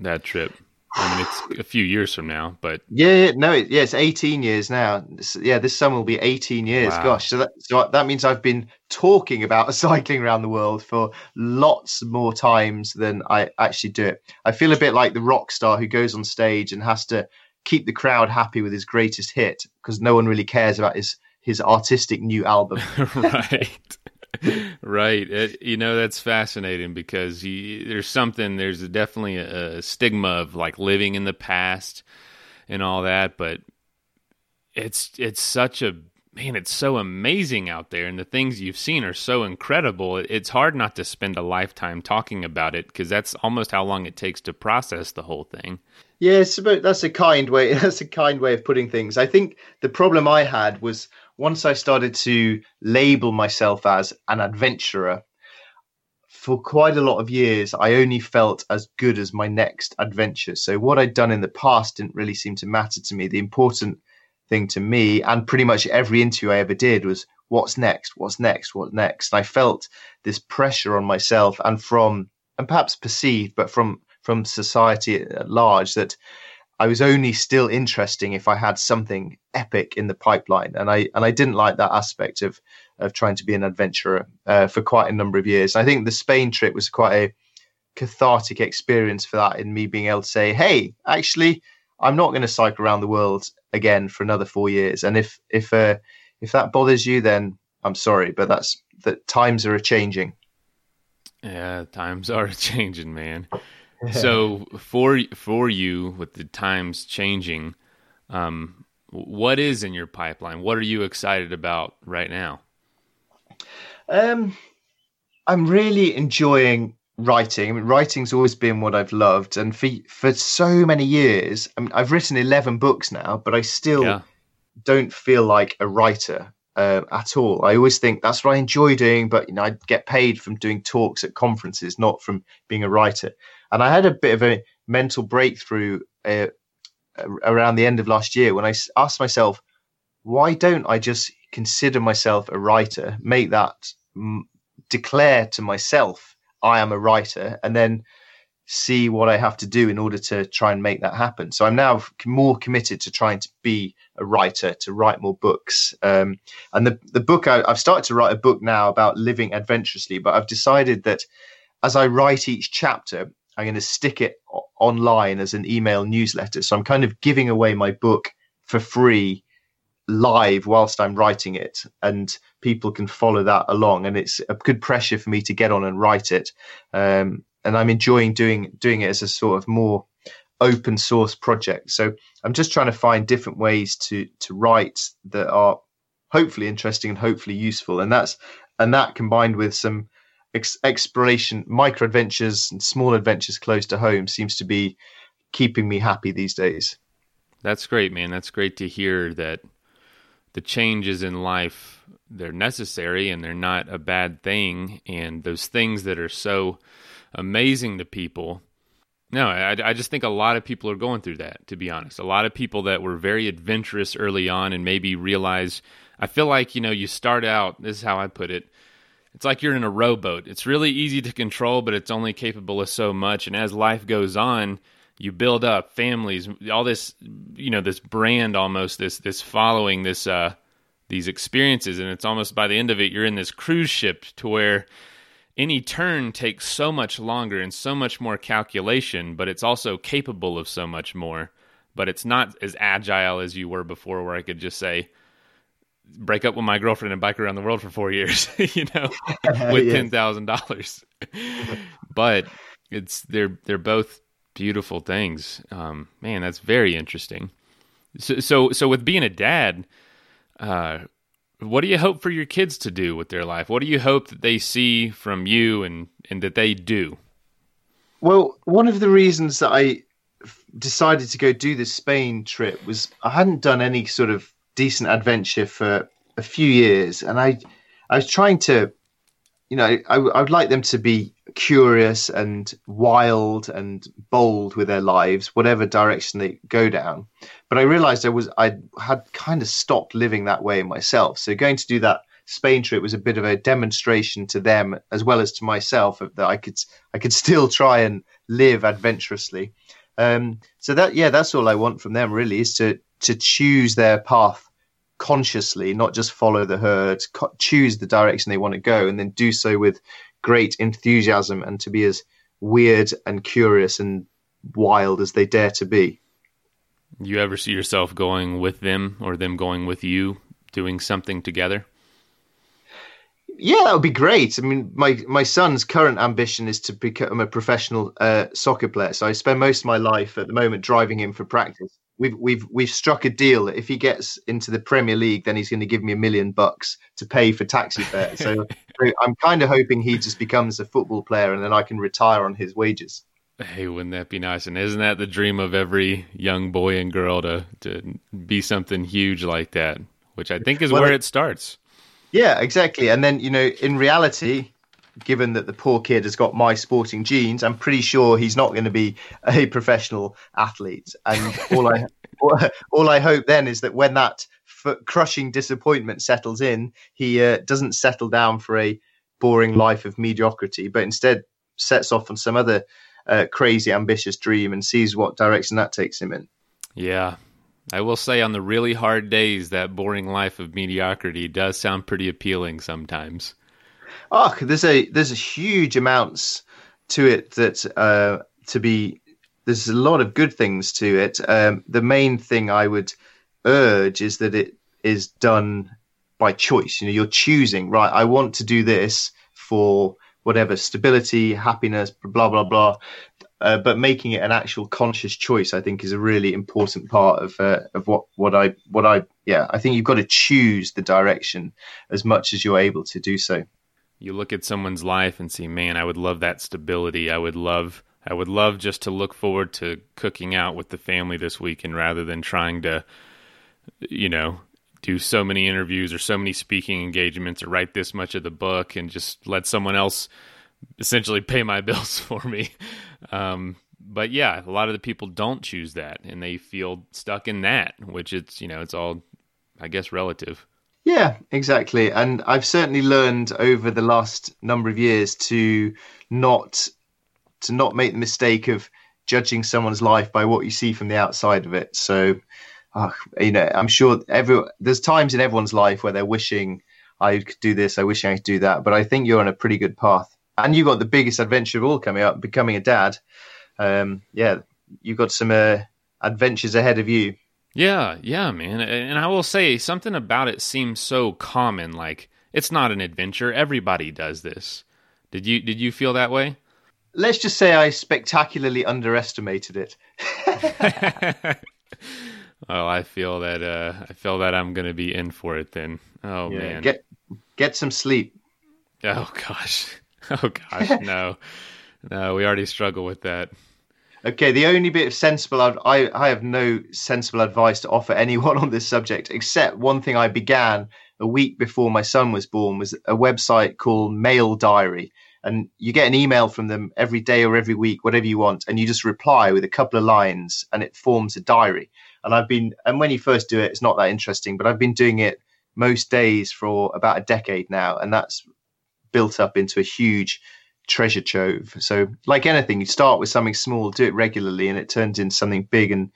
that trip. I mean, it's a few years from now, but yeah, no, it, yeah, it's 18 years now. Yeah, this summer will be 18 years. Wow. Gosh, so that so that means I've been talking about <laughs> cycling around the world for lots more times than I actually do it. I feel a bit like the rock star who goes on stage and has to keep the crowd happy with his greatest hit because no one really cares about his his artistic new album. <laughs> right right. It, you know, that's fascinating because you, there's something, there's definitely a, a stigma of like living in the past and all that, but it's it's such a man, it's so amazing out there, and the things you've seen are so incredible. It's hard not to spend a lifetime talking about it because that's almost how long it takes to process the whole thing. Yes, yeah, but that's a kind way. <laughs> That's a kind way of putting things. I think the problem I had was once I started to label myself as an adventurer, for quite a lot of years, I only felt as good as my next adventure. So, what I'd done in the past didn't really seem to matter to me. The important thing to me, and pretty much every interview I ever did, was what's next? What's next? What's next? I felt this pressure on myself and from, and perhaps perceived, but from from society at large that I was only still interesting if I had something epic in the pipeline, and I and I didn't like that aspect of of trying to be an adventurer uh, for quite a number of years. I think the Spain trip was quite a cathartic experience for that, in me being able to say, "Hey, actually, I'm not going to cycle around the world again for another four years." And if if uh, if that bothers you, then I'm sorry, but that's that times are changing. Yeah, times are changing, man so <laughs> for for you with the times changing, um, what is in your pipeline? What are you excited about right now? Um, I'm really enjoying writing. I mean, writing's always been what I've loved, and for for so many years, I mean, I've written eleven books now, but I still yeah. don't feel like a writer uh, at all. I always think that's what I enjoy doing, but you know, I get paid from doing talks at conferences, not from being a writer. And I had a bit of a mental breakthrough uh, around the end of last year when I asked myself, why don't I just consider myself a writer, make that m- declare to myself I am a writer, and then see what I have to do in order to try and make that happen. So I'm now more committed to trying to be a writer, to write more books. Um, and the the book I, I've started to write a book now about living adventurously, but I've decided that as I write each chapter, I'm going to stick it online as an email newsletter. So I'm kind of giving away my book for free live whilst I'm writing it, and people can follow that along. And it's a good pressure for me to get on and write it. Um, and I'm enjoying doing doing it as a sort of more open source project. So I'm just trying to find different ways to to write that are hopefully interesting and hopefully useful. And that's and that combined with some ex- exploration, micro adventures, and small adventures close to home seems to be keeping me happy these days. That's great, man. That's great to hear that the changes in life they're necessary and they're not a bad thing and those things that are so amazing to people no I, I just think a lot of people are going through that to be honest a lot of people that were very adventurous early on and maybe realize i feel like you know you start out this is how i put it it's like you're in a rowboat. It's really easy to control, but it's only capable of so much. And as life goes on, you build up families, all this, you know, this brand almost, this this following, this uh, these experiences, and it's almost by the end of it, you're in this cruise ship to where any turn takes so much longer and so much more calculation, but it's also capable of so much more. But it's not as agile as you were before, where I could just say, break up with my girlfriend and bike around the world for four years, <laughs> you know, <laughs> with ten thousand dollars. <laughs> but it's they're they're both beautiful things. Um, man, that's very interesting. So, so, so with being a dad, uh, what do you hope for your kids to do with their life? What do you hope that they see from you and and that they do? Well, one of the reasons that I decided to go do this Spain trip was I hadn't done any sort of decent adventure for a few years, and I I was trying to, you know, I, I would like them to be curious and wild and bold with their lives, whatever direction they go down. But I realized I was I had kind of stopped living that way myself. So going to do that Spain trip was a bit of a demonstration to them as well as to myself that I could I could still try and live adventurously. Um, so that yeah, that's all I want from them really is to to choose their path consciously, not just follow the herd, co- choose the direction they want to go, and then do so with great enthusiasm and to be as weird and curious and wild as they dare to be. You ever see yourself going with them or them going with you doing something together? Yeah, that would be great. I mean, my my son's current ambition is to become a professional uh, soccer player. So I spend most of my life at the moment driving him for practice we've we've we've struck a deal that if he gets into the Premier League, then he's going to give me a million bucks to pay for taxi fare. <laughs> So I'm kind of hoping he just becomes a football player, and then I can retire on his wages. Hey, wouldn't that be nice? And isn't that the dream of every young boy and girl to to be something huge like that? Which I think is well, where it starts. Yeah, exactly. And then you know, in reality, given that the poor kid has got my sporting genes, I'm pretty sure he's not going to be a professional athlete. And all I <laughs> all I hope then is that when that crushing disappointment settles in, he uh, doesn't settle down for a boring life of mediocrity, but instead sets off on some other uh, crazy, ambitious dream and sees what direction that takes him in. Yeah. I will say, on the really hard days, that boring life of mediocrity does sound pretty appealing sometimes oh, there's a there's a huge amounts to it that uh, to be. There's a lot of good things to it. Um, the main thing I would urge is that it is done by choice. You know, you're choosing right. I want to do this for whatever stability, happiness, blah blah blah. Uh, but making it an actual conscious choice, I think, is a really important part of uh, of what what I what I yeah. I think you've got to choose the direction as much as you're able to do so you look at someone's life and see, man, I would love that stability. I would love I would love just to look forward to cooking out with the family this weekend rather than trying to you know, do so many interviews or so many speaking engagements or write this much of the book and just let someone else essentially <laughs> pay my bills <laughs> for me. Um, but yeah, a lot of the people don't choose that and they feel stuck in that, which it's, you know, it's all, I guess, relative. Yeah, exactly. And I've certainly learned over the last number of years to not to not make the mistake of judging someone's life by what you see from the outside of it. So, uh, you know, I'm sure every there's times in everyone's life where they're wishing I could do this, I wish I could do that. But I think you're on a pretty good path, and you've got the biggest adventure of all coming up, becoming a dad. Um, yeah, you've got some uh, adventures ahead of you. Yeah, yeah, man. And I will say something about it seems so common like it's not an adventure. Everybody does this. Did you did you feel that way? Let's just say I spectacularly underestimated it. <laughs> <laughs> oh, I feel that uh I feel that I'm going to be in for it then. Oh yeah, man. Get get some sleep. Oh gosh. <laughs> Oh gosh, no. no, we already struggle with that. Okay, the only bit of sensible I I have no sensible advice to offer <laughs> anyone on this subject except one thing I began a week before my son was born was a website called Mail Diary. And you get an email from them every day or every week whatever you want and you just reply with a couple of lines and it forms a diary. And I've been and when you first do it it's not that interesting but I've been doing it most days for about a decade now and that's built up into a huge treasure trove. So, like anything, you start with something small, do it regularly, and it turns into something big and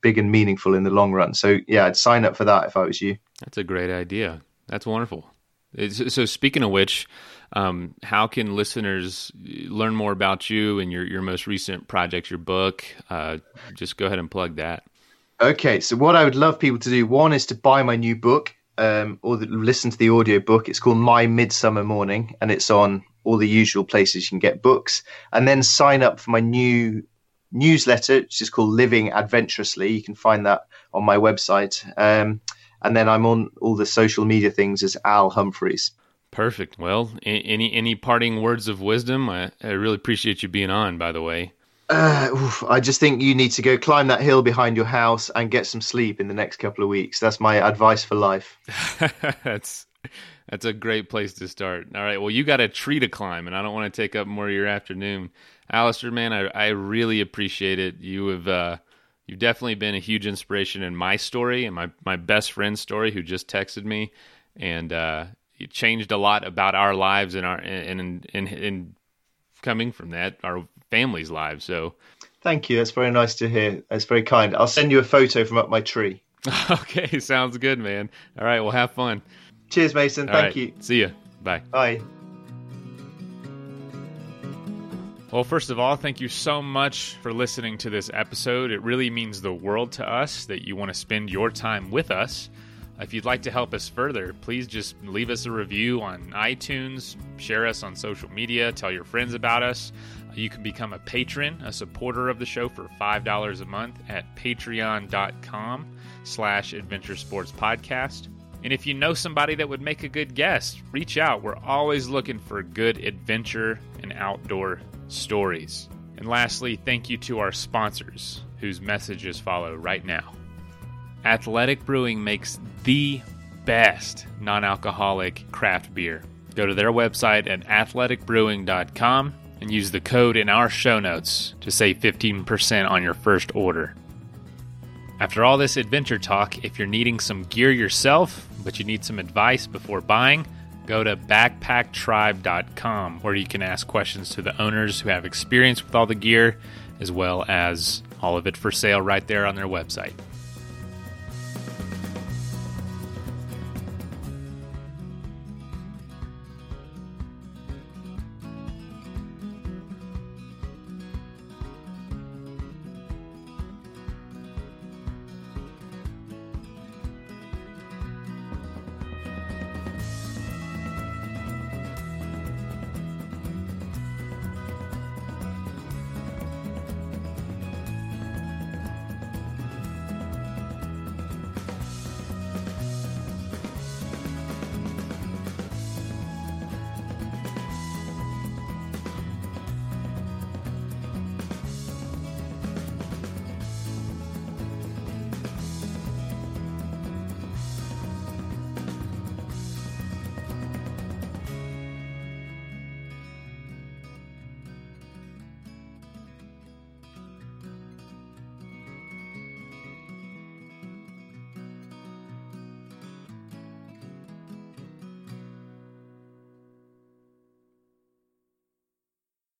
big and meaningful in the long run. So, yeah, I'd sign up for that if I was you. That's a great idea. That's wonderful. So, speaking of which, um, how can listeners learn more about you and your, your most recent projects, your book? Uh, just go ahead and plug that. Okay, so what I would love people to do one is to buy my new book um, or the, listen to the audio book. It's called My Midsummer Morning, and it's on all the usual places you can get books. And then sign up for my new newsletter, which is called Living Adventurously. You can find that on my website. Um, and then I'm on all the social media things as Al Humphreys. Perfect. Well, any any parting words of wisdom? I, I really appreciate you being on. By the way. Uh, oof, I just think you need to go climb that hill behind your house and get some sleep in the next couple of weeks. That's my advice for life. <laughs> that's that's a great place to start. All right. Well, you got a tree to climb, and I don't want to take up more of your afternoon. Alastair, man, I, I really appreciate it. You have uh, you've definitely been a huge inspiration in my story and my my best friend's story, who just texted me, and uh, it changed a lot about our lives and our and in in coming from that our families' lives. So, thank you. That's very nice to hear. That's very kind. I'll send you a photo from up my tree. <laughs> okay, sounds good, man. All right, well, have fun. Cheers, Mason. All thank right. you. See you. Bye. Bye. Well, first of all, thank you so much for listening to this episode. It really means the world to us that you want to spend your time with us. If you'd like to help us further, please just leave us a review on iTunes, share us on social media, tell your friends about us. You can become a patron, a supporter of the show for $5 a month at patreon.com slash adventure sports podcast. And if you know somebody that would make a good guest, reach out. We're always looking for good adventure and outdoor stories. And lastly, thank you to our sponsors, whose messages follow right now. Athletic Brewing makes the best non alcoholic craft beer. Go to their website at athleticbrewing.com and use the code in our show notes to save 15% on your first order. After all this adventure talk, if you're needing some gear yourself, but you need some advice before buying, go to backpacktribe.com where you can ask questions to the owners who have experience with all the gear, as well as all of it for sale right there on their website.